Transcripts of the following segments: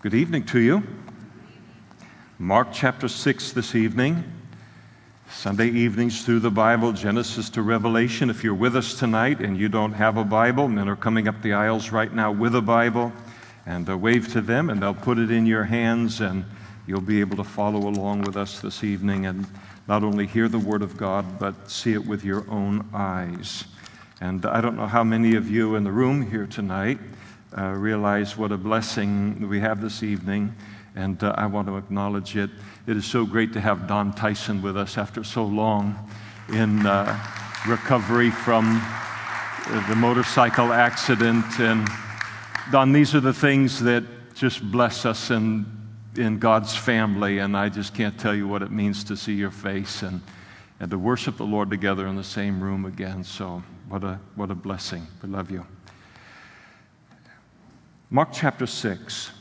Good evening to you. Mark chapter 6 this evening. Sunday evenings through the Bible, Genesis to Revelation. If you're with us tonight and you don't have a Bible, men are coming up the aisles right now with a Bible. And uh, wave to them, and they'll put it in your hands, and you'll be able to follow along with us this evening and not only hear the Word of God, but see it with your own eyes. And I don't know how many of you in the room here tonight uh, realize what a blessing we have this evening, and uh, I want to acknowledge it. It is so great to have Don Tyson with us after so long in uh, recovery from the motorcycle accident. And Don, these are the things that just bless us in, in God's family, and I just can't tell you what it means to see your face and, and to worship the Lord together in the same room again. So, what a, what a blessing. We love you. Mark chapter 6.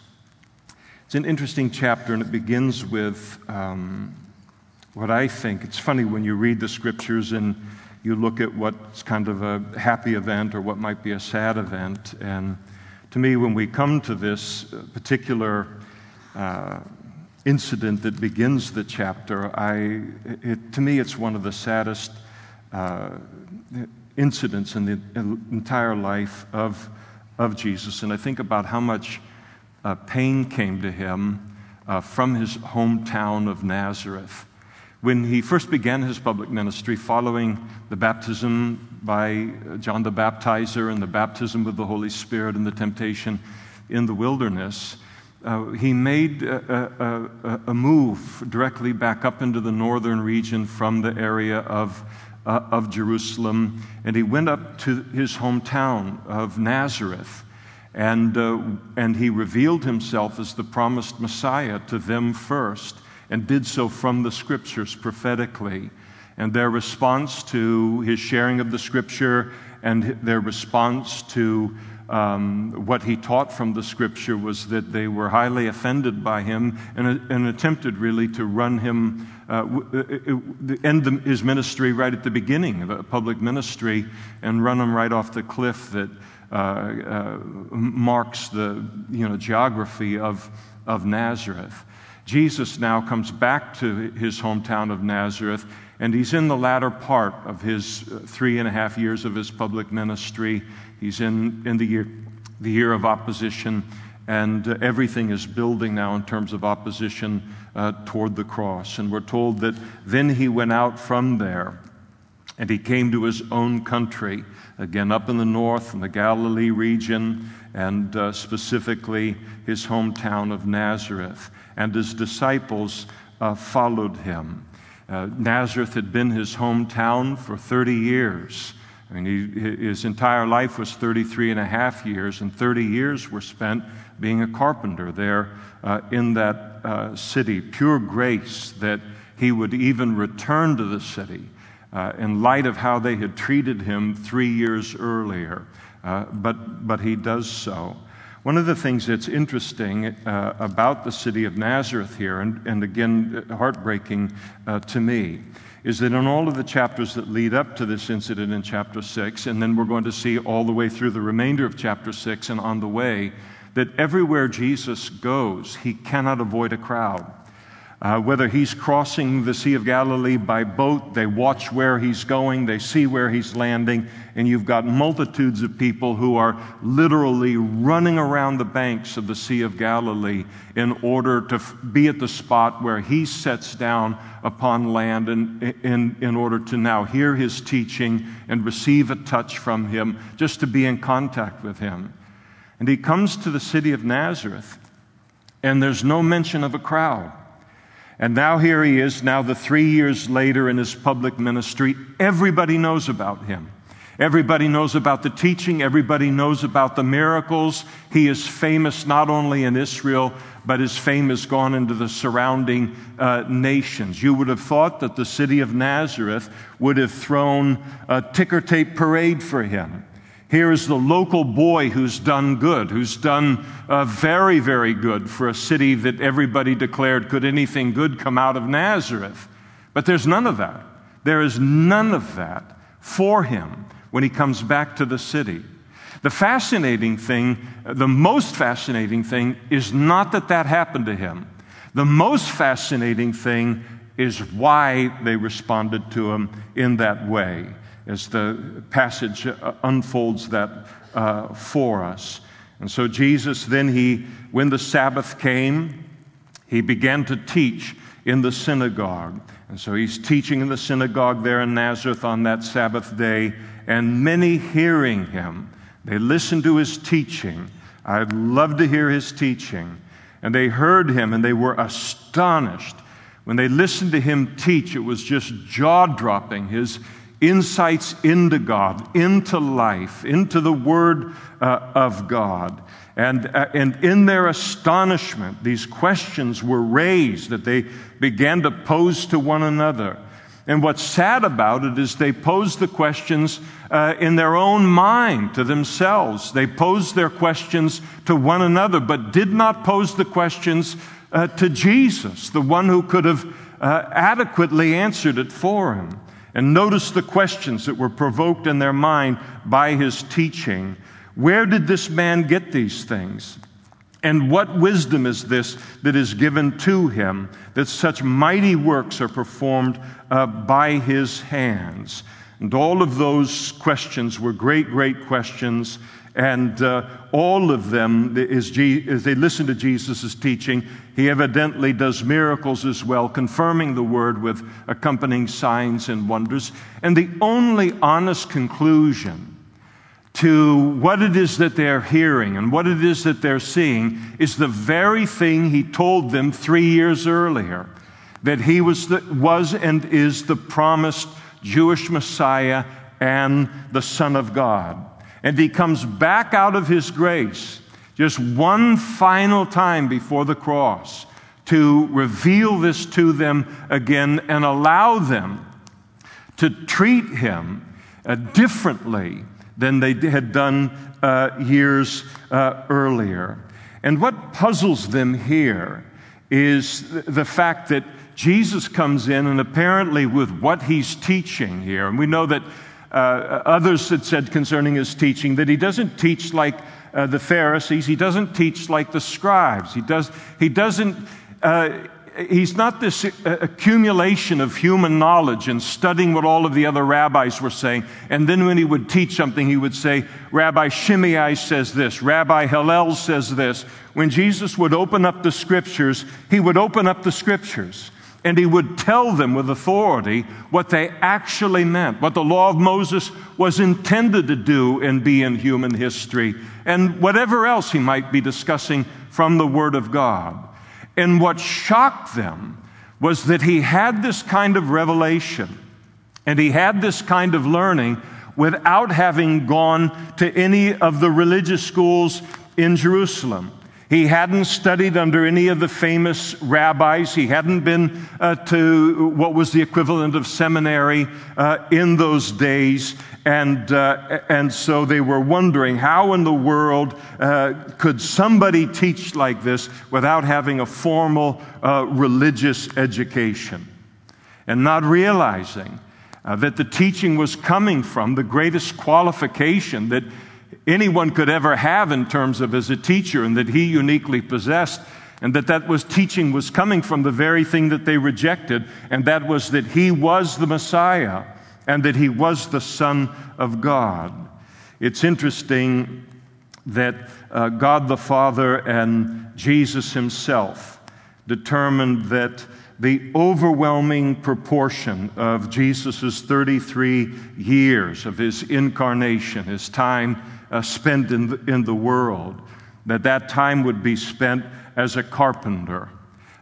It's an interesting chapter, and it begins with um, what I think. It's funny when you read the scriptures and you look at what's kind of a happy event or what might be a sad event. And to me, when we come to this particular uh, incident that begins the chapter, I, it, to me, it's one of the saddest uh, incidents in the entire life of of Jesus, and I think about how much uh, pain came to him uh, from his hometown of Nazareth. When he first began his public ministry, following the baptism by John the Baptizer and the baptism with the Holy Spirit and the temptation in the wilderness, uh, he made a, a, a, move directly back up into the northern region from the area of uh, of Jerusalem, and he went up to his hometown of Nazareth. And, uh, and he revealed himself as the promised Messiah to them first, and did so from the scriptures prophetically. And their response to his sharing of the scripture and their response to um, what he taught from the scripture was that they were highly offended by him and, and attempted really to run him, uh, uh, uh end his ministry right at the beginning of a public ministry and run him right off the cliff that uh, uh, marks the you know, geography of, of Nazareth. Jesus now comes back to his hometown of Nazareth, and he's in the latter part of his uh, three and a half years of his public ministry. He's in, in the, year, the year of opposition, and uh, everything is building now in terms of opposition uh, toward the cross. And we're told that then he went out from there and he came to his own country, again up in the north, in the Galilee region, and uh, specifically his hometown of Nazareth. And his disciples uh, followed him. Uh, Nazareth had been his hometown for 30 years. I mean, he, his entire life was 33 and a half years, and 30 years were spent being a carpenter there uh, in that uh, city. Pure grace that he would even return to the city uh, in light of how they had treated him three years earlier. Uh, but, but he does so. One of the things that's interesting uh, about the city of Nazareth here, and, and again, heartbreaking uh, to me, is that in all of the chapters that lead up to this incident in chapter 6, and then we're going to see all the way through the remainder of chapter 6 and on the way, that everywhere Jesus goes, he cannot avoid a crowd. Uh, whether he's crossing the Sea of Galilee by boat, they watch where he's going, they see where he's landing, and you've got multitudes of people who are literally running around the banks of the Sea of Galilee in order to f- be at the spot where he sets down upon land in, in, in order to now hear his teaching and receive a touch from him, just to be in contact with him. And he comes to the city of Nazareth, and there's no mention of a crowd. And now here he is, now the three years later in his public ministry. Everybody knows about him. Everybody knows about the teaching. Everybody knows about the miracles. He is famous not only in Israel, but his fame has gone into the surrounding uh, nations. You would have thought that the city of Nazareth would have thrown a ticker tape parade for him. Here is the local boy who's done good, who's done uh, very, very good for a city that everybody declared could anything good come out of Nazareth. But there's none of that. There is none of that for him when he comes back to the city. The fascinating thing, the most fascinating thing, is not that that happened to him. The most fascinating thing is why they responded to him in that way, as the passage uh, unfolds that uh, for us. And so Jesus then he, when the Sabbath came, he began to teach in the synagogue. And so he's teaching in the synagogue there in Nazareth on that Sabbath day, and many hearing him, they listened to his teaching. I'd love to hear his teaching. And they heard him and they were astonished. When they listened to him teach, it was just jaw dropping. His insights into God, into life, into the Word uh, of God. And, uh, and in their astonishment, these questions were raised that they began to pose to one another. And what's sad about it is they posed the questions uh, in their own mind to themselves. They posed their questions to one another, but did not pose the questions uh, to Jesus, the one who could have uh, adequately answered it for him. And notice the questions that were provoked in their mind by his teaching. Where did this man get these things? And what wisdom is this that is given to him that such mighty works are performed uh, by his hands? And all of those questions were great, great questions. And uh, all of them, as, they listen to Jesus' teaching, he evidently does miracles as well, confirming the word with accompanying signs and wonders. And the only honest conclusion to what it is that they're hearing and what it is that they're seeing is the very thing he told them three years earlier that he was, the, was and is the promised Jewish Messiah and the Son of God. And he comes back out of his grace just one final time before the cross to reveal this to them again and allow them to treat him uh, differently than they had done uh, years uh, earlier. And what puzzles them here is the fact that Jesus comes in and apparently with what he's teaching here, and we know that uh, others had said concerning his teaching that he doesn't teach like uh, the Pharisees, he doesn't teach like the scribes, he, does, he doesn't. Uh, he's not this uh, accumulation of human knowledge and studying what all of the other rabbis were saying. And then when he would teach something, he would say, Rabbi Shammai says this, Rabbi Hillel says this. When Jesus would open up the scriptures, he would open up the scriptures and he would tell them with authority what they actually meant, what the law of Moses was intended to do and be in human history, and whatever else he might be discussing from the Word of God. And what shocked them was that he had this kind of revelation and he had this kind of learning without having gone to any of the religious schools in Jerusalem. He hadn't studied under any of the famous rabbis. He hadn't been uh, to what was the equivalent of seminary uh, in those days. And, uh, and so they were wondering how in the world uh, could somebody teach like this without having a formal uh, religious education? And not realizing uh, that the teaching was coming from the greatest qualification that anyone could ever have in terms of as a teacher and that he uniquely possessed and that that was teaching was coming from the very thing that they rejected and that was that he was the messiah and that he was the son of god. It's interesting that uh, god the father and jesus himself determined that the overwhelming proportion of jesus' 33 years of his incarnation his time uh, spent in the, in the world, that that time would be spent as a carpenter.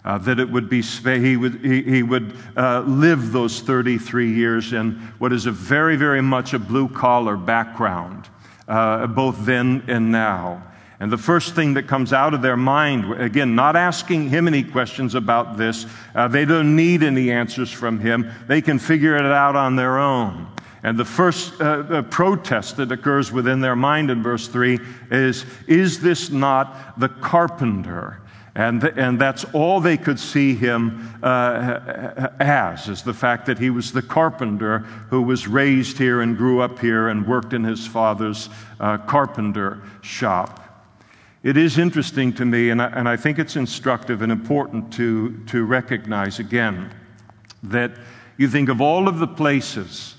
Uh, that it would be he would he, he would uh, live those 33 years in what is a very very much a blue collar background uh, both then and now and the first thing that comes out of their mind again not asking him any questions about this uh, they don't need any answers from him. They can figure it out on their own. And the first uh, uh, protest that occurs within their mind in verse 3 is Is this not the carpenter? And, th- and that's all they could see him uh, as, is the fact that he was the carpenter who was raised here and grew up here and worked in his father's uh, carpenter shop. It is interesting to me, and I, and I think it's instructive and important to, to recognize again that you think of all of the places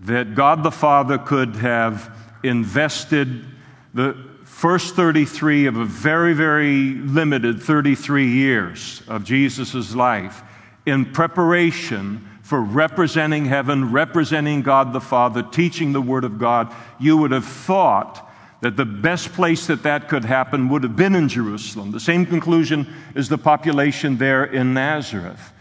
that God the Father could have invested the first 33 of a very, very limited 33 years of Jesus' life in preparation for representing heaven, representing God the Father, teaching the Word of God, you would have thought that the best place that that could happen would have been in Jerusalem. The same conclusion as the population there in Nazareth.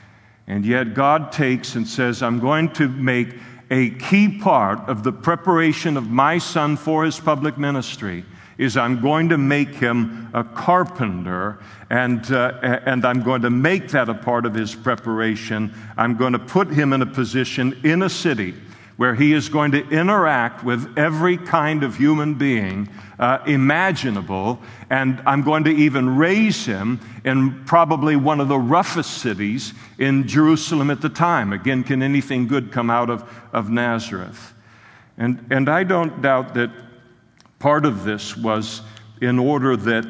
And yet God takes and says, I'm going to make a key part of the preparation of my son for his public ministry is I'm going to make him a carpenter, and, uh, and I'm going to make that a part of his preparation. I'm going to put him in a position in a city where he is going to interact with every kind of human being uh, imaginable, and I'm going to even raise him in probably one of the roughest cities in Jerusalem at the time. Again, can anything good come out of, of Nazareth? And, and I don't doubt that part of this was in order that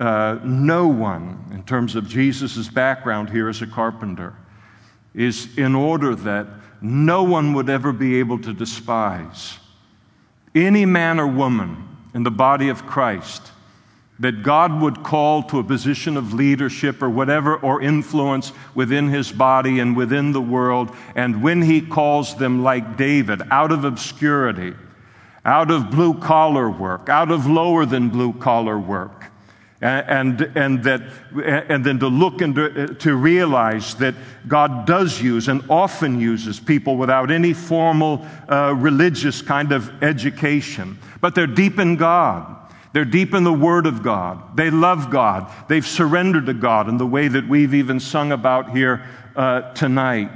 uh, no one, in terms of Jesus' background here as a carpenter, is in order that no one would ever be able to despise any man or woman in the body of Christ that God would call to a position of leadership or whatever, or influence within his body and within the world. And when he calls them, like David, out of obscurity, out of blue collar work, out of lower than blue collar work, and, and, that, and then to look and to, to realize that God does use and often uses people without any formal uh, religious kind of education, but they're deep in God. They're deep in the Word of God. They love God. They've surrendered to God in the way that we've even sung about here uh, tonight.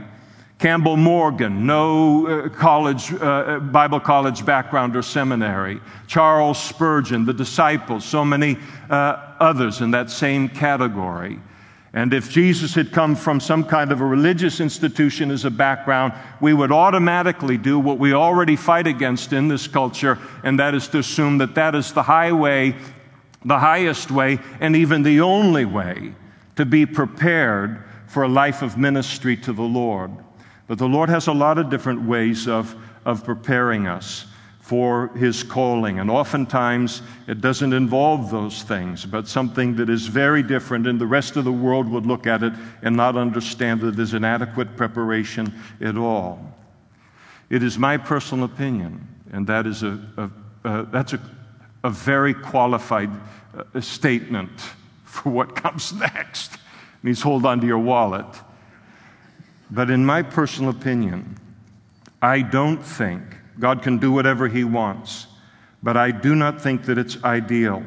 Campbell Morgan, no uh, college, uh, Bible college background or seminary. Charles Spurgeon, the disciples, so many uh, others in that same category. And if Jesus had come from some kind of a religious institution as a background, we would automatically do what we already fight against in this culture, and that is to assume that that is the highway, the highest way, and even the only way to be prepared for a life of ministry to the Lord. But the Lord has a lot of different ways of, of preparing us for His calling. And oftentimes it doesn't involve those things, but something that is very different, and the rest of the world would look at it and not understand that there's an adequate preparation at all. It is my personal opinion, and that is a, a, a that's a, a very qualified uh, statement for what comes next. Means hold on to your wallet. But in my personal opinion, I don't think God can do whatever He wants, but I do not think that it's ideal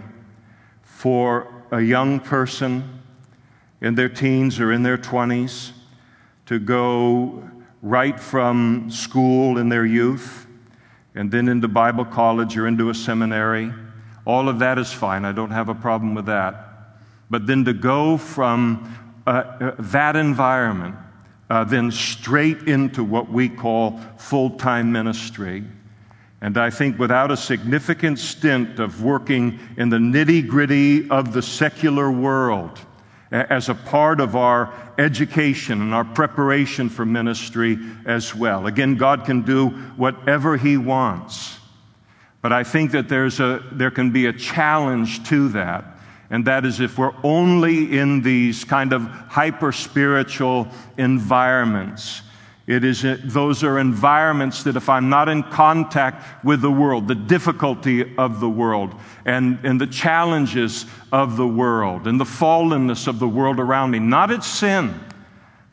for a young person in their teens or in their 20s to go right from school in their youth and then into Bible college or into a seminary. All of that is fine. I don't have a problem with that. But then to go from uh, uh, that environment uh, then straight into what we call full time ministry. And I think without a significant stint of working in the nitty gritty of the secular world as a part of our education and our preparation for ministry as well. Again, God can do whatever He wants. But I think that there's a, there can be a challenge to that and that is if we're only in these kind of hyper spiritual environments. It is, uh, those are environments that if I'm not in contact with the world, the difficulty of the world, and, and the challenges of the world, and the fallenness of the world around me, not its sin,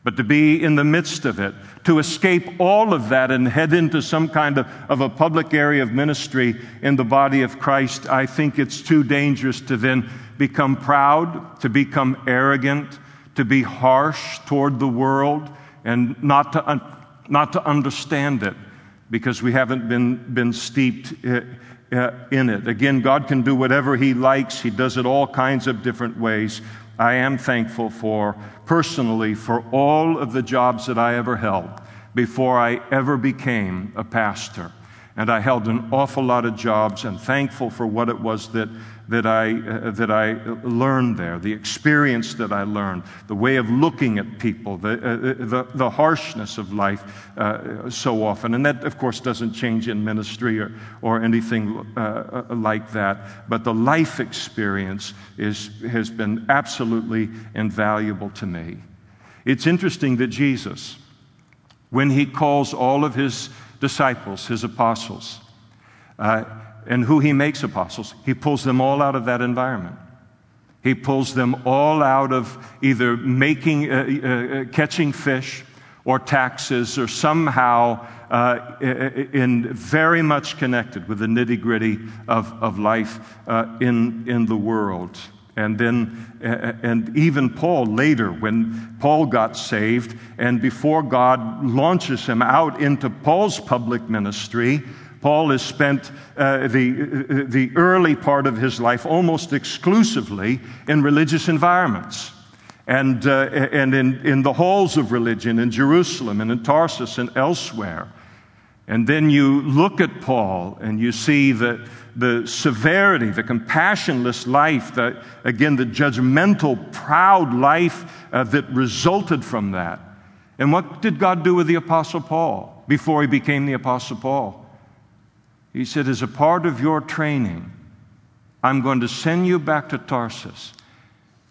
but to be in the midst of it, to escape all of that and head into some kind of, of a public area of ministry in the body of Christ, I think it's too dangerous to then become proud, to become arrogant, to be harsh toward the world, and not to, un- not to understand it because we haven't been, been steeped uh, uh, in it. Again, God can do whatever He likes, He does it all kinds of different ways. I am thankful for, personally, for all of the jobs that I ever held before I ever became a pastor. And I held an awful lot of jobs and thankful for what it was that that I, uh, that I learned there, the experience that I learned, the way of looking at people, the, uh, the, the, harshness of life uh, so often. And that, of course, doesn't change in ministry or, or anything uh, uh, like that. But the life experience is, has been absolutely invaluable to me. It's interesting that Jesus, when he calls all of his disciples, his apostles, uh, and who he makes apostles, he pulls them all out of that environment. He pulls them all out of either making, uh, uh, uh catching fish or taxes or somehow uh, in very much connected with the nitty gritty of, of life uh, in, in the world. And then, uh, and even Paul later, when Paul got saved, and before God launches him out into Paul's public ministry, Paul has spent uh, the, the early part of his life almost exclusively in religious environments and, uh, and in, in the halls of religion in Jerusalem and in Tarsus and elsewhere. And then you look at Paul and you see the, the severity, the compassionless life, the, again, the judgmental, proud life uh, that resulted from that. And what did God do with the Apostle Paul before he became the Apostle Paul? He said, As a part of your training, I'm going to send you back to Tarsus.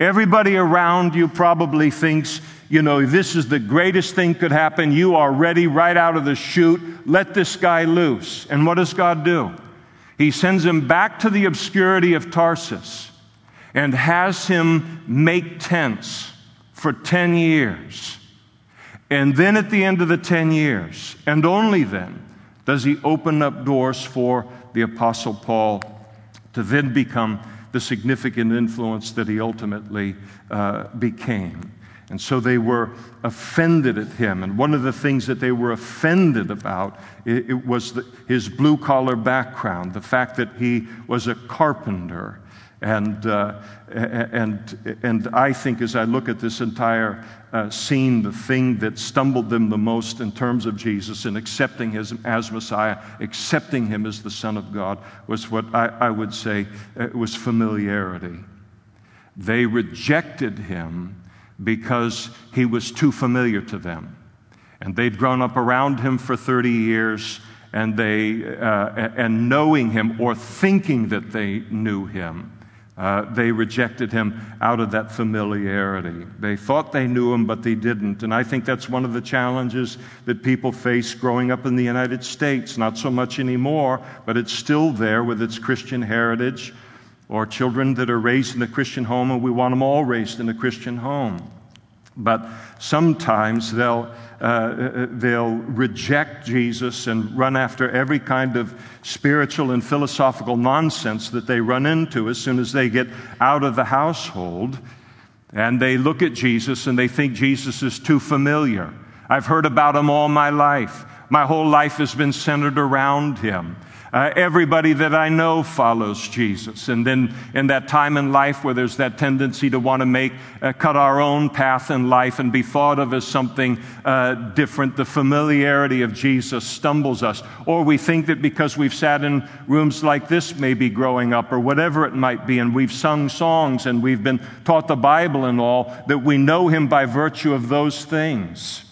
Everybody around you probably thinks, you know, this is the greatest thing could happen. You are ready right out of the chute. Let this guy loose. And what does God do? He sends him back to the obscurity of Tarsus and has him make tents for 10 years. And then at the end of the 10 years, and only then, does he open up doors for the Apostle Paul to then become the significant influence that he ultimately uh, became. And so they were offended at him. And one of the things that they were offended about it, it was the, his blue collar background, the fact that he was a carpenter and, uh, and, and I think as I look at this entire uh, scene, the thing that stumbled them the most in terms of Jesus and accepting him as Messiah, accepting him as the Son of God, was what I, I would say uh, was familiarity. They rejected him because he was too familiar to them. And they'd grown up around him for 30 years, and, they, uh, and knowing him or thinking that they knew him uh, they rejected him out of that familiarity. They thought they knew him, but they didn't. And I think that's one of the challenges that people face growing up in the United States. Not so much anymore, but it's still there with its Christian heritage, or children that are raised in a Christian home, and we want them all raised in a Christian home. But sometimes they'll uh, they'll reject Jesus and run after every kind of spiritual and philosophical nonsense that they run into as soon as they get out of the household. And they look at Jesus and they think Jesus is too familiar. I've heard about him all my life. My whole life has been centered around him. Uh, everybody that I know follows Jesus. And then in that time in life where there's that tendency to want to make, uh, cut our own path in life and be thought of as something uh, different, the familiarity of Jesus stumbles us. Or we think that because we've sat in rooms like this, maybe growing up, or whatever it might be, and we've sung songs and we've been taught the Bible and all, that we know Him by virtue of those things.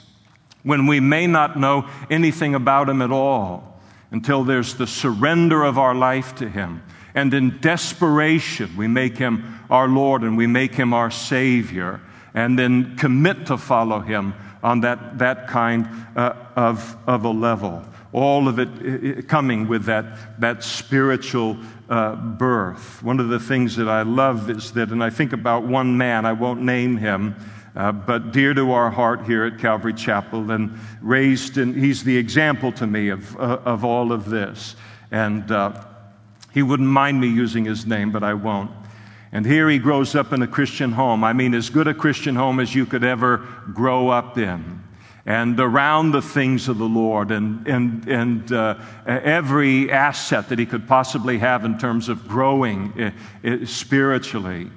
When we may not know anything about Him at all until there's the surrender of our life to Him. And in desperation, we make Him our Lord and we make Him our Savior, and then commit to follow Him on that, that kind uh, of, of a level. All of it coming with that, that spiritual uh, birth. One of the things that I love is that, and I think about one man, I won't name him, uh, but dear to our heart here at Calvary Chapel, and raised, and he's the example to me of, uh, of all of this. And uh, he wouldn't mind me using his name, but I won't. And here he grows up in a Christian home. I mean, as good a Christian home as you could ever grow up in. And around the things of the Lord and, and, and uh, every asset that he could possibly have in terms of growing uh, spiritually.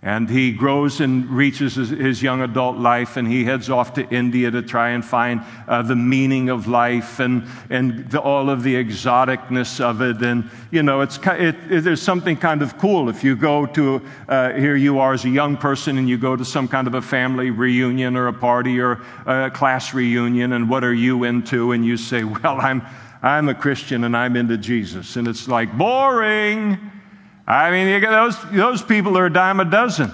And he grows and reaches his, his, young adult life, and he heads off to India to try and find uh, the meaning of life and, and the, all of the exoticness of it. And, you know, it's, it, it, there's something kind of cool if you go to, uh, here you are as a young person, and you go to some kind of a family reunion or a party or a class reunion, and what are you into? And you say, Well, I'm, I'm a Christian and I'm into Jesus. And it's like, boring. I mean, those, those people are a dime a dozen.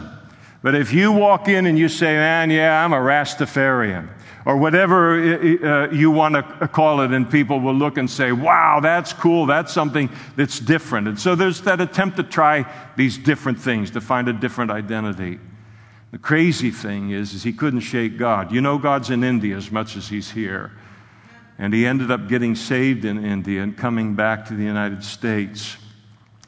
But if you walk in and you say, man, yeah, I'm a Rastafarian, or whatever uh, you want to call it, and people will look and say, wow, that's cool, that's something that's different. And so there's that attempt to try these different things, to find a different identity. The crazy thing is, is he couldn't shake God. You know God's in India as much as he's here. And he ended up getting saved in India and coming back to the United States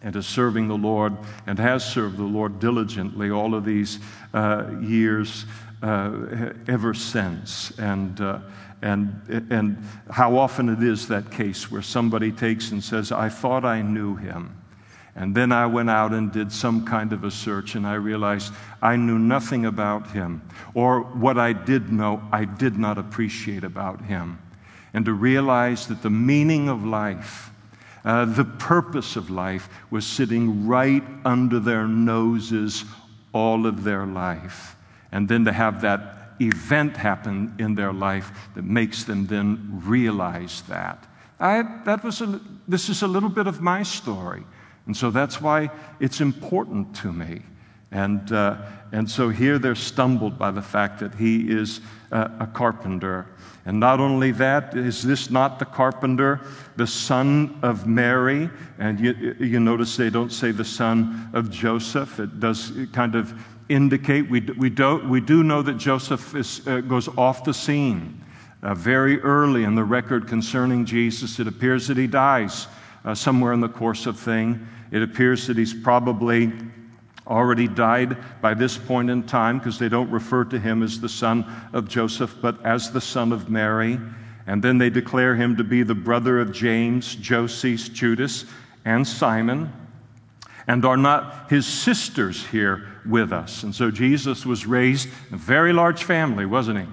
and is serving the Lord and has served the Lord diligently all of these uh, years uh, ever since. And, uh, and, and how often it is that case where somebody takes and says, I thought I knew him. And then I went out and did some kind of a search, and I realized I knew nothing about him. Or what I did know, I did not appreciate about him. And to realize that the meaning of life, uh, the purpose of life was sitting right under their noses all of their life. And then to have that event happen in their life that makes them then realize that. I, that was a, this is a little bit of my story. And so that's why it's important to me. And, uh, and so here they're stumbled by the fact that he is a carpenter. And not only that, is this not the carpenter, the son of Mary? And you, you notice they don't say the son of Joseph. It does kind of indicate, we, we, do, we do know that Joseph is, uh, goes off the scene uh, very early in the record concerning Jesus. It appears that he dies uh, somewhere in the course of thing. It appears that he's probably already died by this point in time because they don't refer to him as the son of Joseph, but as the son of Mary. And then they declare him to be the brother of James, Joses, Judas, and Simon. And are not his sisters here with us? And so Jesus was raised in a very large family, wasn't he?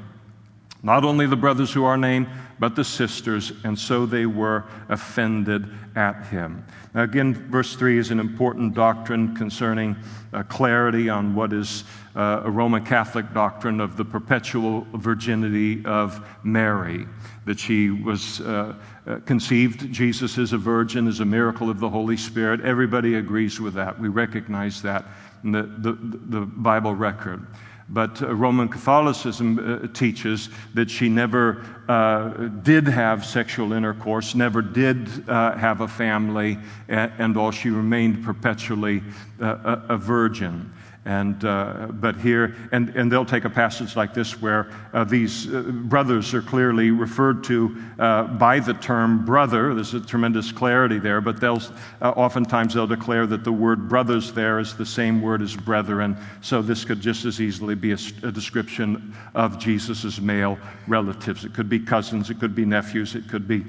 Not only the brothers who are named, but the sisters, and so they were offended at him. Now, again, verse 3 is an important doctrine concerning uh, clarity on what is uh, a Roman Catholic doctrine of the perpetual virginity of Mary, that she was uh, uh conceived, Jesus is a virgin, is a miracle of the Holy Spirit. Everybody agrees with that. We recognize that in the, the, the Bible record. But uh, Roman Catholicism uh, teaches that she never uh, did have sexual intercourse, never did have a family, and, all she remained perpetually a virgin. And, uh, but here, and, and they'll take a passage like this where uh, these uh, brothers are clearly referred to uh, by the term brother. There's a tremendous clarity there, but they'll, uh, oftentimes they'll declare that the word brothers there is the same word as brethren. So this could just as easily be a, a description of Jesus' male relatives. It could be cousins, it could be nephews, it could be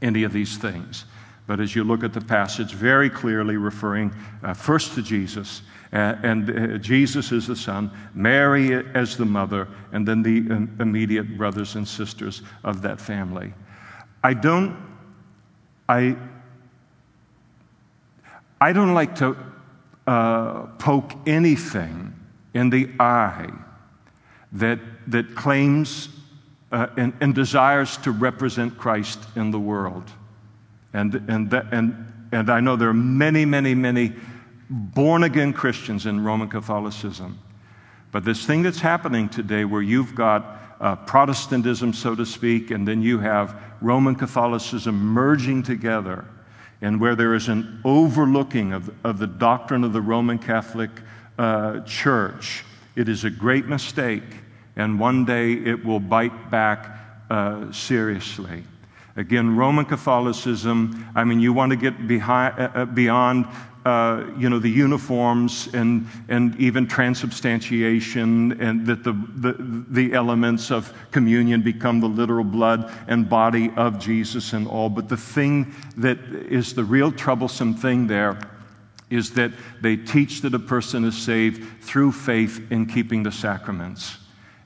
any of these things. But as you look at the passage, very clearly referring uh, first to Jesus and uh, Jesus is the son, Mary as the mother, and then the immediate brothers and sisters of that family. I don't, I, I don't like to uh, poke anything in the eye that, that claims uh, and, and, desires to represent Christ in the world. And, and, that, and, and I know there are many, many, many born again Christians in Roman Catholicism. But this thing that's happening today, where you've got uh, Protestantism, so to speak, and then you have Roman Catholicism merging together, and where there is an overlooking of, of the doctrine of the Roman Catholic uh, Church, it is a great mistake, and one day it will bite back uh, seriously. Again, Roman Catholicism, I mean, you want to get behind, uh, uh, beyond uh, you know, the uniforms and, and even transubstantiation, and that the, the, the elements of communion become the literal blood and body of Jesus and all. But the thing that is the real troublesome thing there is that they teach that a person is saved through faith in keeping the sacraments.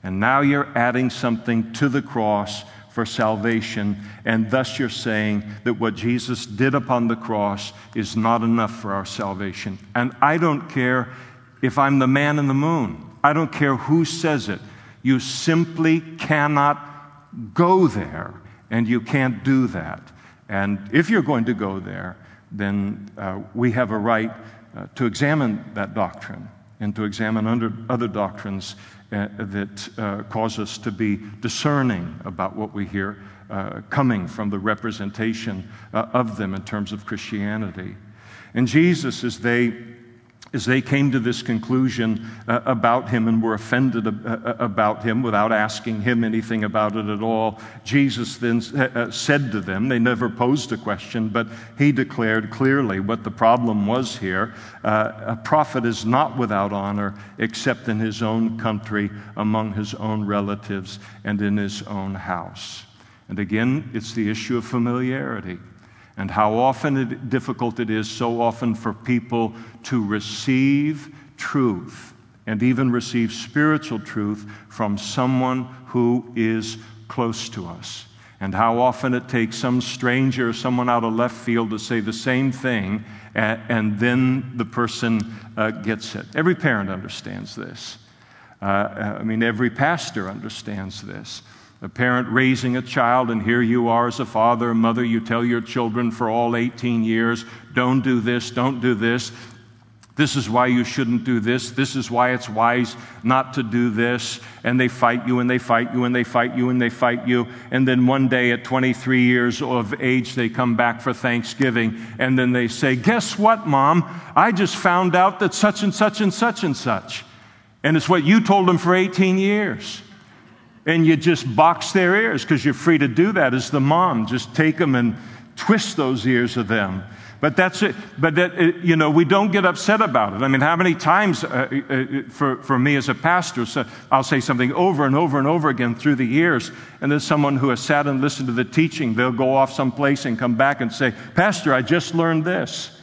And now you're adding something to the cross for salvation, and thus you're saying that what Jesus did upon the cross is not enough for our salvation. And I don't care if I'm the man in the moon, I don't care who says it. You simply cannot go there, and you can't do that. And if you're going to go there, then uh, we have a right uh, to examine that doctrine and to examine under other doctrines uh, that uh, cause us to be discerning about what we hear uh, coming from the representation uh, of them in terms of Christianity. And Jesus, as they as they came to this conclusion uh, about him and were offended uh, uh, about him without asking him anything about it at all, Jesus then uh, said to them, they never posed a question, but he declared clearly what the problem was here. Uh, a prophet is not without honor except in his own country, among his own relatives, and in his own house. And again, it's the issue of familiarity and how often it, difficult it is so often for people to receive truth and even receive spiritual truth from someone who is close to us. And how often it takes some stranger, someone out of left field to say the same thing, and, then the person uh, gets it. Every parent understands this. Uh, I mean, every pastor understands this a parent raising a child, and here you are as a father or mother, you tell your children for all 18 years, don't do this, don't do this. This is why you shouldn't do this. This is why it's wise not to do this. And they fight you and they fight you and they fight you and they fight you. And then one day at 23 years of age, they come back for Thanksgiving. And then they say, Guess what, mom? I just found out that such and such and such and such. And it's what you told them for 18 years and you just box their ears because you're free to do that as the mom. Just take them and twist those ears of them. But that's it. But that, you know, we don't get upset about it. I mean, how many times uh, uh, for, for me as a pastor, so I'll say something over and over and over again through the years, and then someone who has sat and listened to the teaching, they'll go off someplace and come back and say, Pastor, I just learned this.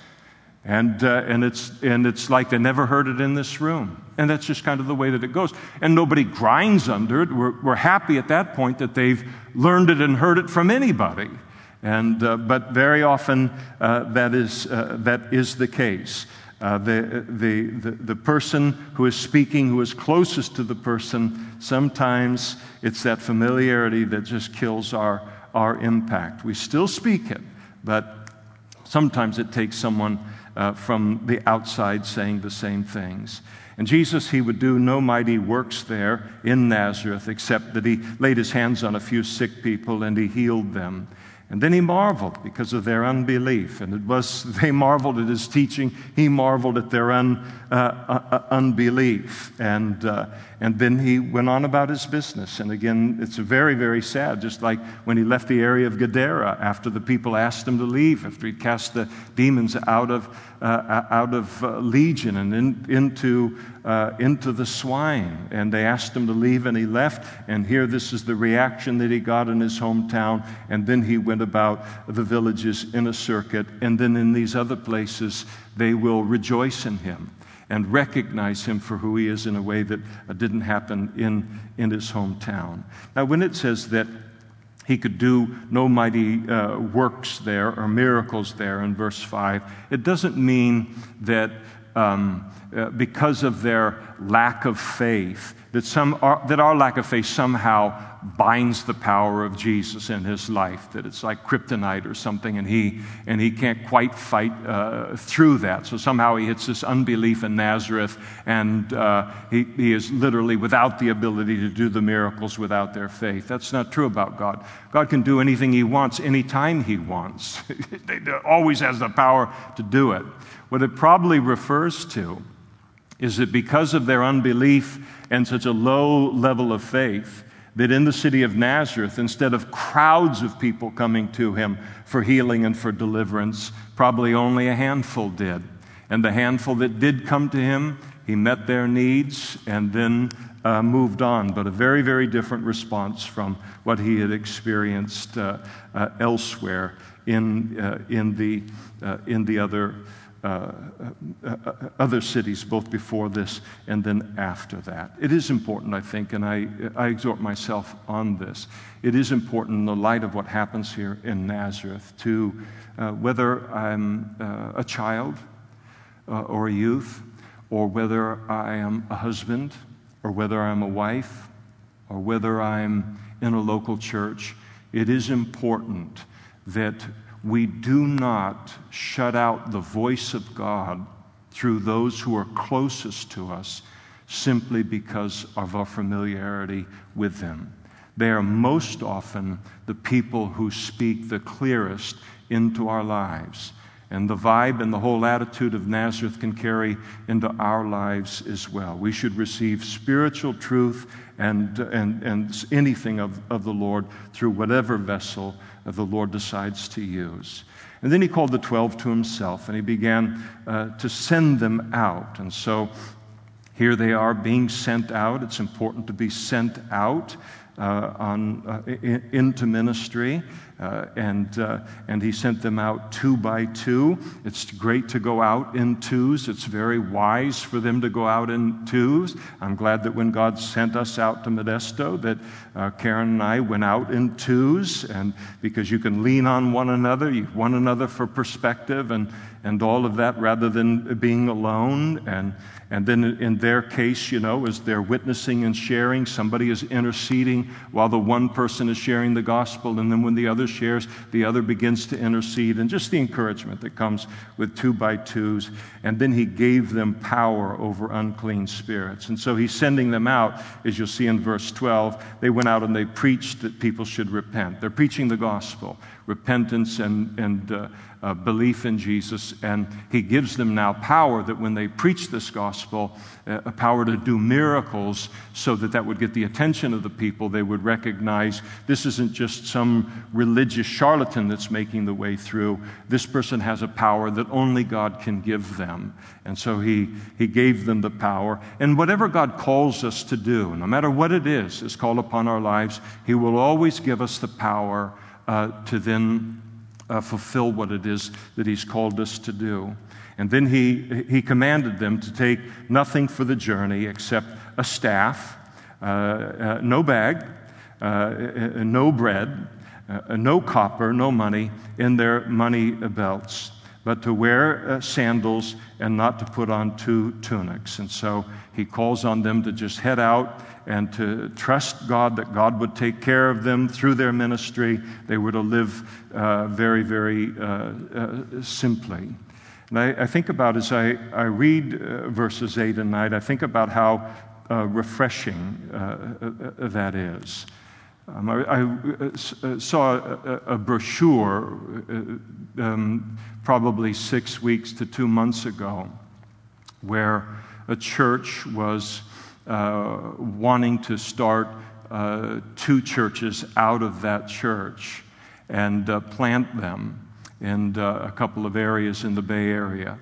And, uh, and, it's, and it's like they never heard it in this room. And that's just kind of the way that it goes. And nobody grinds under it. We're, we're happy at that point that they've learned it and heard it from anybody. And, uh, but very often uh, that, is, uh, that is the case. Uh, the, the, the, the person who is speaking, who is closest to the person, sometimes it's that familiarity that just kills our, our impact. We still speak it, but sometimes it takes someone uh, from the outside saying the same things. And Jesus, he would do no mighty works there in Nazareth, except that he laid his hands on a few sick people and he healed them. And then he marveled because of their unbelief. And it was, they marveled at his teaching. He marveled at their un, uh, uh, uh, unbelief. And, uh, and then he went on about his business. And again, it's very, very sad, just like when he left the area of Gadara after the people asked him to leave, after he cast the demons out of, uh, out of uh, Legion and in, into, uh, into the swine. And they asked him to leave, and he left. And here, this is the reaction that he got in his hometown. And then he went about the villages in a circuit. And then in these other places, they will rejoice in him and recognize him for who he is in a way that didn't happen in, in his hometown. Now, when it says that he could do no mighty uh, works there or miracles there in verse 5, it doesn't mean that um, uh, because of their lack of faith, that, some, that our lack of faith somehow binds the power of Jesus in his life, that it's like kryptonite or something, and he, and he can't quite fight uh, through that. So somehow he hits this unbelief in Nazareth, and uh, he, he is literally without the ability to do the miracles without their faith. That's not true about God. God can do anything he wants, anytime he wants, he always has the power to do it. What it probably refers to is that because of their unbelief and such a low level of faith, that in the city of Nazareth, instead of crowds of people coming to him for healing and for deliverance, probably only a handful did. And the handful that did come to him, he met their needs and then uh, moved on. But a very, very different response from what he had experienced uh, uh, elsewhere in, uh, in, the, uh, in the other uh, uh, uh, other cities, both before this and then after that. It is important, I think, and I, I exhort myself on this. It is important in the light of what happens here in Nazareth to, uh, whether I'm uh, a child uh, or a youth, or whether I am a husband, or whether I'm a wife, or whether I'm in a local church, it is important that we do not shut out the voice of God through those who are closest to us simply because of our familiarity with them. They are most often the people who speak the clearest into our lives. And the vibe and the whole attitude of Nazareth can carry into our lives as well. We should receive spiritual truth and, and, and anything of, of the Lord through whatever vessel the Lord decides to use. And then he called the 12 to himself and he began uh, to send them out. And so here they are being sent out. It's important to be sent out on, uh, into ministry. Uh, and, uh, and he sent them out two by two. It's great to go out in twos. It's very wise for them to go out in twos. I'm glad that when God sent us out to Modesto, that uh, Karen and I went out in twos, and because you can lean on one another, one another for perspective, and, and all of that rather than being alone. And, and then in their case, you know, as they're witnessing and sharing, somebody is interceding while the one person is sharing the gospel. And then when the other shares, the other begins to intercede. And just the encouragement that comes with two by twos. And then he gave them power over unclean spirits. And so he's sending them out, as you'll see in verse 12. They went out and they preached that people should repent. They're preaching the gospel repentance and, and uh, uh, belief in Jesus. And he gives them now power that when they preach this gospel, uh, a power to do miracles so that that would get the attention of the people. They would recognize this isn't just some religious charlatan that's making the way through. This person has a power that only God can give them. And so he, he gave them the power. And whatever God calls us to do, no matter what it is, is called upon our lives, he will always give us the power uh, to then uh, fulfill what it is that He's called us to do. And then he, he commanded them to take nothing for the journey except a staff, uh, uh, no bag, uh, uh, no bread, no copper, no money in their money belts but to wear uh, sandals and not to put on two tunics. And so he calls on them to just head out and to trust God that God would take care of them through their ministry. They were to live uh, very, very uh, uh simply. And I, I, think about as I, I read uh, verses 8 and 9, I think about how uh, refreshing that is. Um, I, I, saw a, a brochure um, probably six weeks to two months ago, where a church was uh, wanting to start uh, two churches out of that church and uh, plant them in uh, a couple of areas in the Bay Area.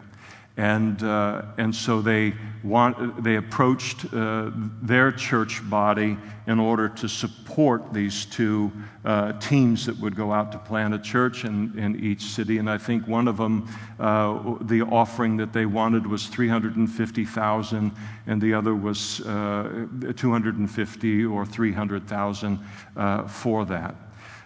And, uh, and so they, want, they approached uh, their church body in order to support these two uh, teams that would go out to plant a church in, in each city. And I think one of them, uh, the offering that they wanted was 350,000, and the other was uh, 250 or 300,000 uh, for that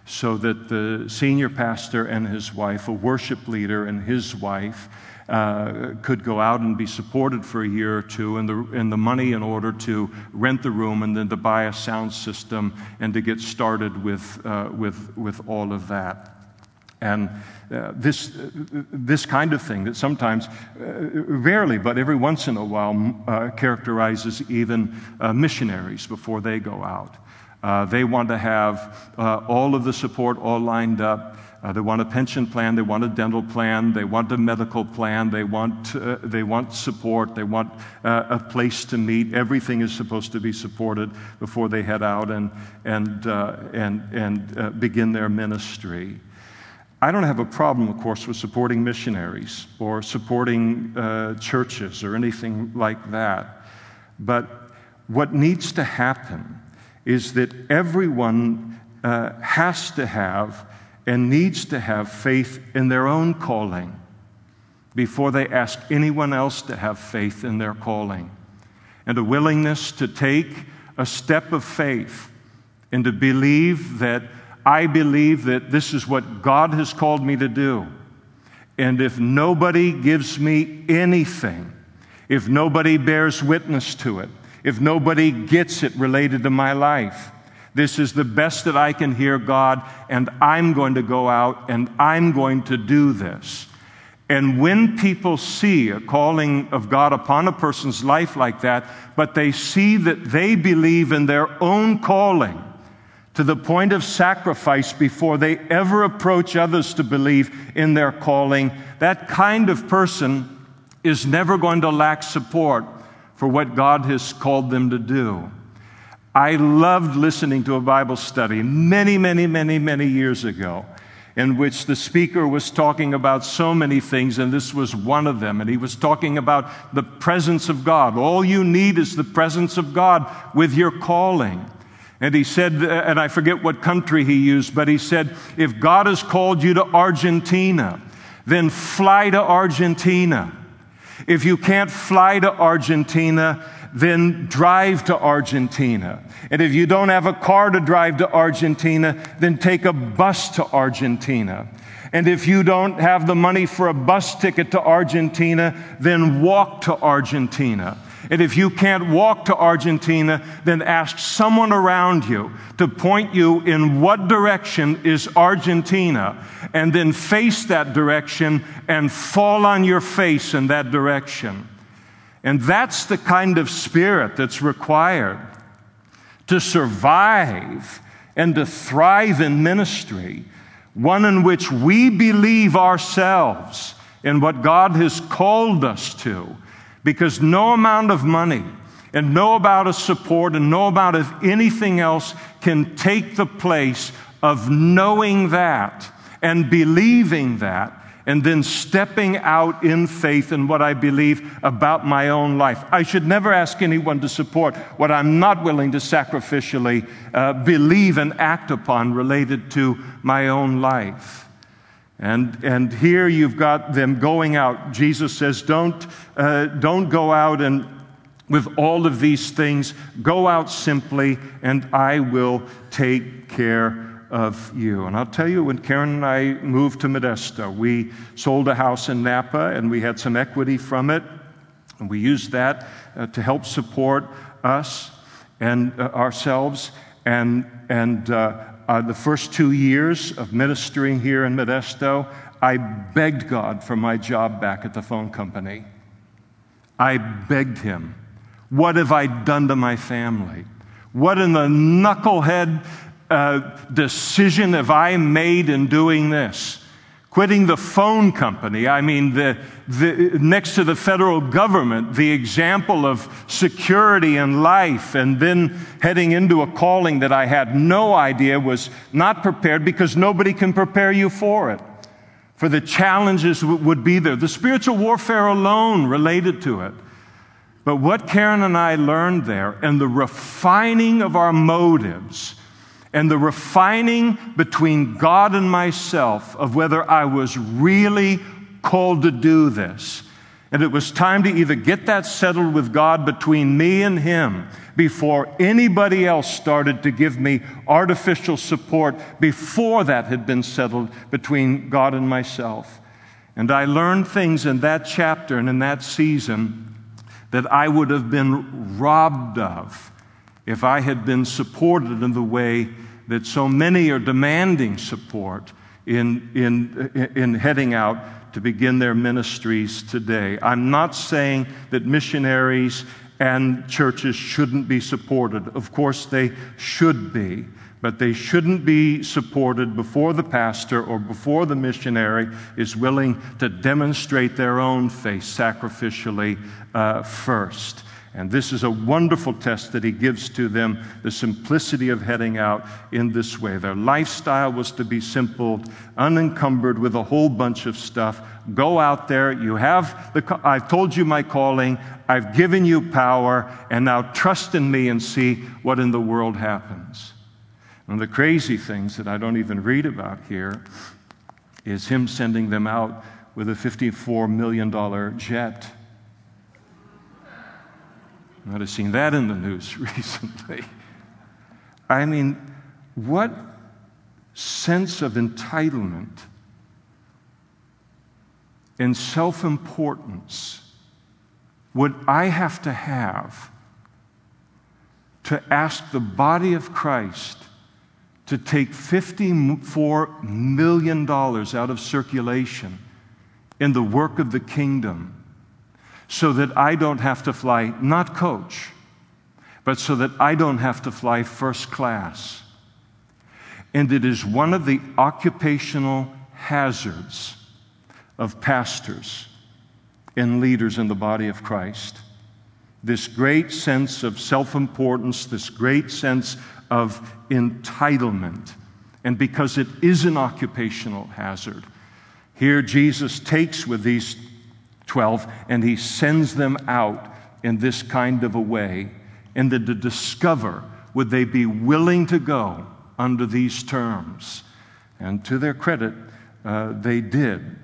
so that the senior pastor and his wife, a worship leader and his wife, uh, could go out and be supported for a year or two, and the, and the money in order to rent the room and then to buy a sound system and to get started with, uh, with, with all of that. And uh, this, uh, this kind of thing that sometimes, uh, rarely, but every once in a while, uh, characterizes even uh, missionaries before they go out. Uh, they want to have all of the support all lined up. Uh, they want a pension plan, they want a dental plan, they want a medical plan, they want, uh, they want support, they want uh, a place to meet. Everything is supposed to be supported before they head out and, and, uh, and, and uh, begin their ministry. I don't have a problem, of course, with supporting missionaries or supporting uh, churches or anything like that. But what needs to happen is that everyone has to have and needs to have faith in their own calling. before they ask anyone else to have faith in their calling, and a willingness to take a step of faith and to believe that I believe that this is what God has called me to do. And if nobody gives me anything, if nobody bears witness to it, if nobody gets it related to my life, this is the best that I can hear God, and I'm going to go out and I'm going to do this. And when people see a calling of God upon a person's life like that, but they see that they believe in their own calling to the point of sacrifice before they ever approach others to believe in their calling, that kind of person is never going to lack support for what God has called them to do. I loved listening to a Bible study many, many, many, many years ago in which the speaker was talking about so many things, and this was one of them. And he was talking about the presence of God. All you need is the presence of God with your calling. And he said, and I forget what country he used, but he said, if God has called you to Argentina, then fly to Argentina. If you can't fly to Argentina, then drive to Argentina. And if you don't have a car to drive to Argentina, then take a bus to Argentina. And if you don't have the money for a bus ticket to Argentina, then walk to Argentina. And if you can't walk to Argentina, then ask someone around you to point you in what direction is Argentina, and then face that direction and fall on your face in that direction. And that's the kind of spirit that's required to survive and to thrive in ministry, one in which we believe ourselves in what God has called us to, because no amount of money and no amount of support and no amount of anything else can take the place of knowing that and believing that and then stepping out in faith in what I believe about my own life. I should never ask anyone to support what I'm not willing to sacrificially uh, believe and act upon related to my own life. And, and here you've got them going out. Jesus says, don't, uh, don't go out and with all of these things, go out simply, and I will take care of you. And I'll tell you, when Karen and I moved to Modesto, we sold a house in Napa and we had some equity from it. And we used that uh, to help support us and uh, ourselves. And, and uh, uh the first two years of ministering here in Modesto, I begged God for my job back at the phone company. I begged Him. What have I done to my family? What in the knucklehead uh, decision have I made in doing this? Quitting the phone company, I mean, the, the, next to the federal government, the example of security and life, and then heading into a calling that I had no idea was not prepared because nobody can prepare you for it. For the challenges would be there, the spiritual warfare alone related to it. But what Karen and I learned there, and the refining of our motives, and the refining between God and myself of whether I was really called to do this. And it was time to either get that settled with God between me and Him before anybody else started to give me artificial support before that had been settled between God and myself. And I learned things in that chapter and in that season that I would have been robbed of if I had been supported in the way that so many are demanding support in, in, in heading out to begin their ministries today. I'm not saying that missionaries and churches shouldn't be supported. Of course, they should be, but they shouldn't be supported before the pastor or before the missionary is willing to demonstrate their own faith sacrificially uh, first. And this is a wonderful test that he gives to them the simplicity of heading out in this way. Their lifestyle was to be simple, unencumbered with a whole bunch of stuff. Go out there. You have the, I've told you my calling. I've given you power. And now trust in me and see what in the world happens. And the crazy things that I don't even read about here is him sending them out with a $54 million jet. I might have seen that in the news recently. I mean, what sense of entitlement and self importance would I have to have to ask the body of Christ to take $54 million out of circulation in the work of the kingdom so that I don't have to fly, not coach, but so that I don't have to fly first class. And it is one of the occupational hazards of pastors and leaders in the body of Christ. This great sense of self importance, this great sense of entitlement. And because it is an occupational hazard, here Jesus takes with these 12 and he sends them out in this kind of a way, and then to discover would they be willing to go under these terms. And to their credit, uh, they did.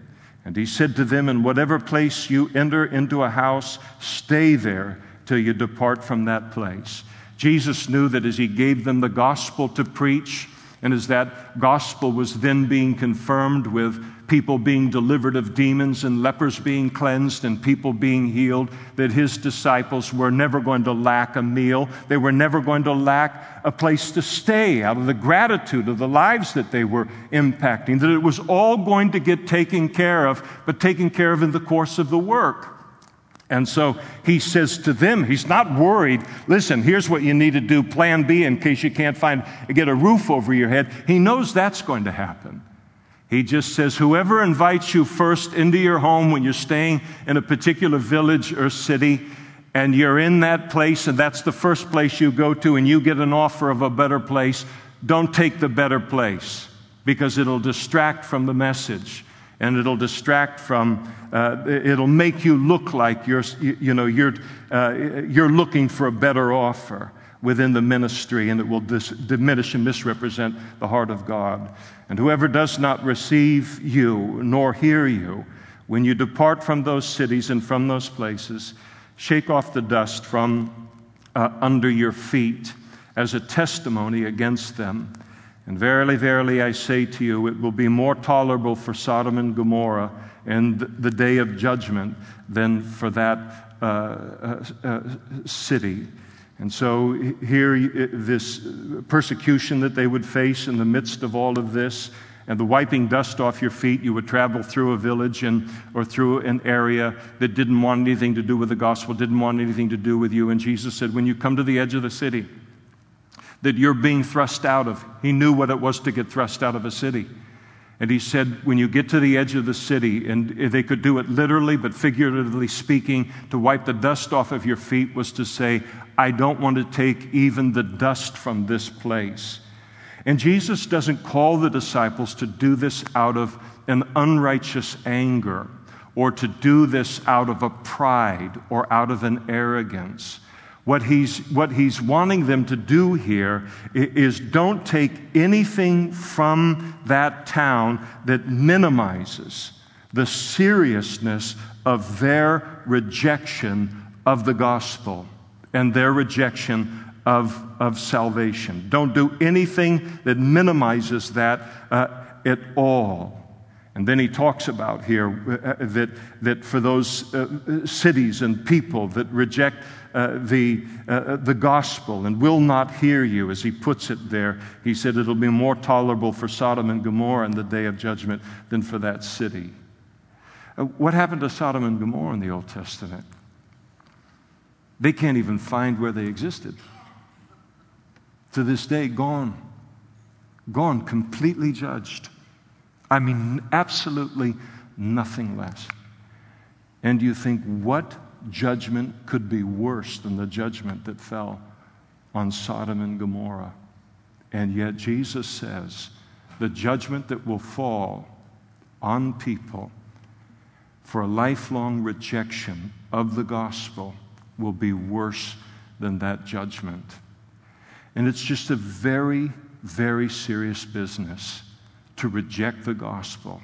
And he said to them, In whatever place you enter into a house, stay there till you depart from that place. Jesus knew that as he gave them the gospel to preach, and as that gospel was then being confirmed with people being delivered of demons and lepers being cleansed and people being healed, that his disciples were never going to lack a meal. They were never going to lack a place to stay out of the gratitude of the lives that they were impacting, that it was all going to get taken care of, but taken care of in the course of the work. And so he says to them, he's not worried. Listen, here's what you need to do, plan B, in case you can't find, get a roof over your head. He knows that's going to happen. He just says, whoever invites you first into your home when you're staying in a particular village or city, and you're in that place, and that's the first place you go to, and you get an offer of a better place, don't take the better place because it'll distract from the message and it'll distract from, uh, it'll make you look like you're, you know, you're, uh, you're looking for a better offer within the ministry, and it will dis- diminish and misrepresent the heart of God. And whoever does not receive you nor hear you, when you depart from those cities and from those places, shake off the dust from uh, under your feet as a testimony against them. And verily, verily, I say to you, it will be more tolerable for Sodom and Gomorrah in the day of judgment than for that uh, uh, uh, city. And so, here, this persecution that they would face in the midst of all of this, and the wiping dust off your feet, you would travel through a village and, or through an area that didn't want anything to do with the gospel, didn't want anything to do with you. And Jesus said, When you come to the edge of the city, that you're being thrust out of. He knew what it was to get thrust out of a city. And he said, when you get to the edge of the city, and they could do it literally, but figuratively speaking, to wipe the dust off of your feet was to say, I don't want to take even the dust from this place. And Jesus doesn't call the disciples to do this out of an unrighteous anger or to do this out of a pride or out of an arrogance. What he's, what he's wanting them to do here is don't take anything from that town that minimizes the seriousness of their rejection of the gospel and their rejection of, of salvation. Don't do anything that minimizes that uh, at all. And then he talks about here uh, that, that for those uh, cities and people that reject uh, the, uh, the gospel and will not hear you, as he puts it there. He said it'll be more tolerable for Sodom and Gomorrah in the day of judgment than for that city. Uh, what happened to Sodom and Gomorrah in the Old Testament? They can't even find where they existed. To this day, gone. Gone, completely judged. I mean, absolutely nothing less. And you think, what judgment could be worse than the judgment that fell on Sodom and Gomorrah. And yet, Jesus says the judgment that will fall on people for a lifelong rejection of the gospel will be worse than that judgment. And it's just a very, very serious business to reject the gospel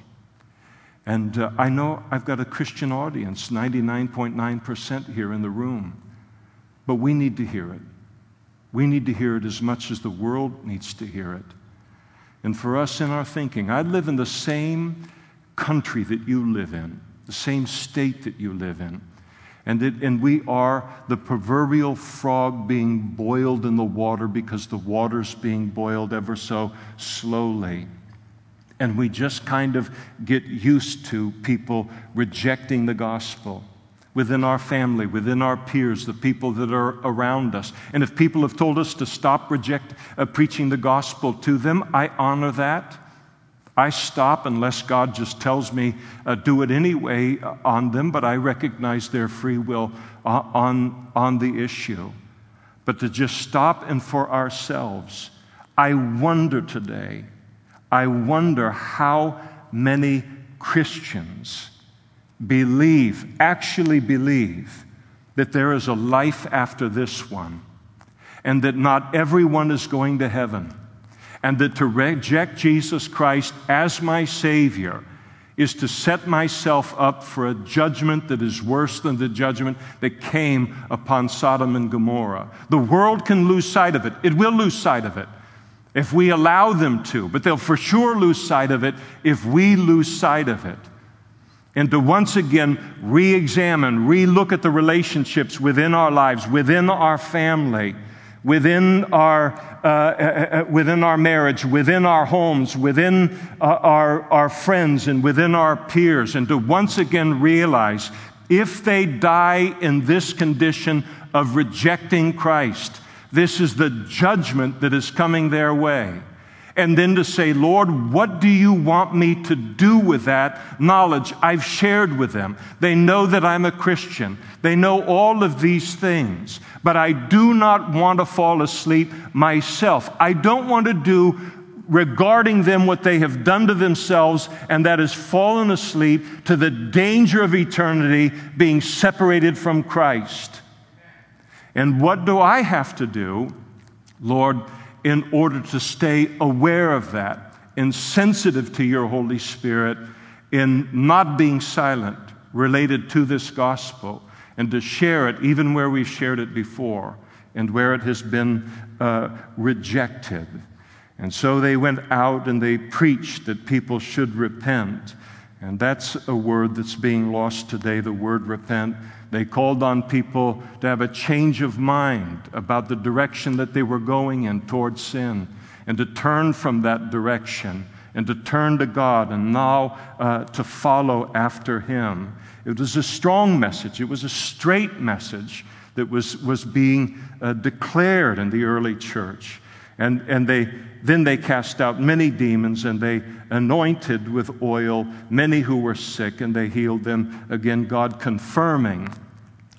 And uh, I know I've got a Christian audience, 99.9% here in the room. But we need to hear it. We need to hear it as much as the world needs to hear it. And for us in our thinking, I live in the same country that you live in, the same state that you live in. And, it, and we are the proverbial frog being boiled in the water because the water's being boiled ever so slowly. And we just kind of get used to people rejecting the gospel within our family, within our peers, the people that are around us. And if people have told us to stop reject, uh, preaching the gospel to them, I honor that. I stop unless God just tells me uh, do it anyway uh, on them, but I recognize their free will uh, on, on the issue. But to just stop and for ourselves, I wonder today, I wonder how many Christians believe, actually believe, that there is a life after this one, and that not everyone is going to heaven, and that to reject Jesus Christ as my Savior is to set myself up for a judgment that is worse than the judgment that came upon Sodom and Gomorrah. The world can lose sight of it, it will lose sight of it. If we allow them to, but they'll for sure lose sight of it if we lose sight of it. And to once again re examine, re look at the relationships within our lives, within our family, within our, uh, uh, uh, within our marriage, within our homes, within uh, our, our friends, and within our peers, and to once again realize if they die in this condition of rejecting Christ, this is the judgment that is coming their way and then to say, Lord, what do you want me to do with that knowledge I've shared with them? They know that I'm a Christian. They know all of these things, but I do not want to fall asleep myself. I don't want to do regarding them what they have done to themselves, and that is fallen asleep to the danger of eternity being separated from Christ. And what do I have to do? Lord, in order to stay aware of that and sensitive to your Holy Spirit in not being silent related to this gospel and to share it even where we've shared it before and where it has been uh, rejected. And so they went out and they preached that people should repent. And that's a word that's being lost today, the word repent. They called on people to have a change of mind about the direction that they were going in towards sin and to turn from that direction and to turn to God and now uh, to follow after Him. It was a strong message, it was a straight message that was, was being uh, declared in the early church. And, and they, then they cast out many demons and they anointed with oil many who were sick and they healed them. Again, God confirming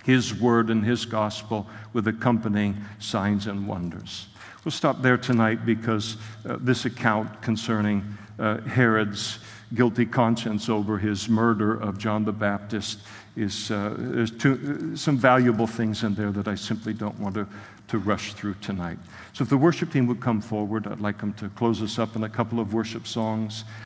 His word and His gospel with accompanying signs and wonders. We'll stop there tonight because uh, this account concerning uh, Herod's guilty conscience over his murder of John the Baptist is uh, there's two, some valuable things in there that I simply don't want to, to rush through tonight. So if the worship team would come forward, I'd like them to close us up in a couple of worship songs.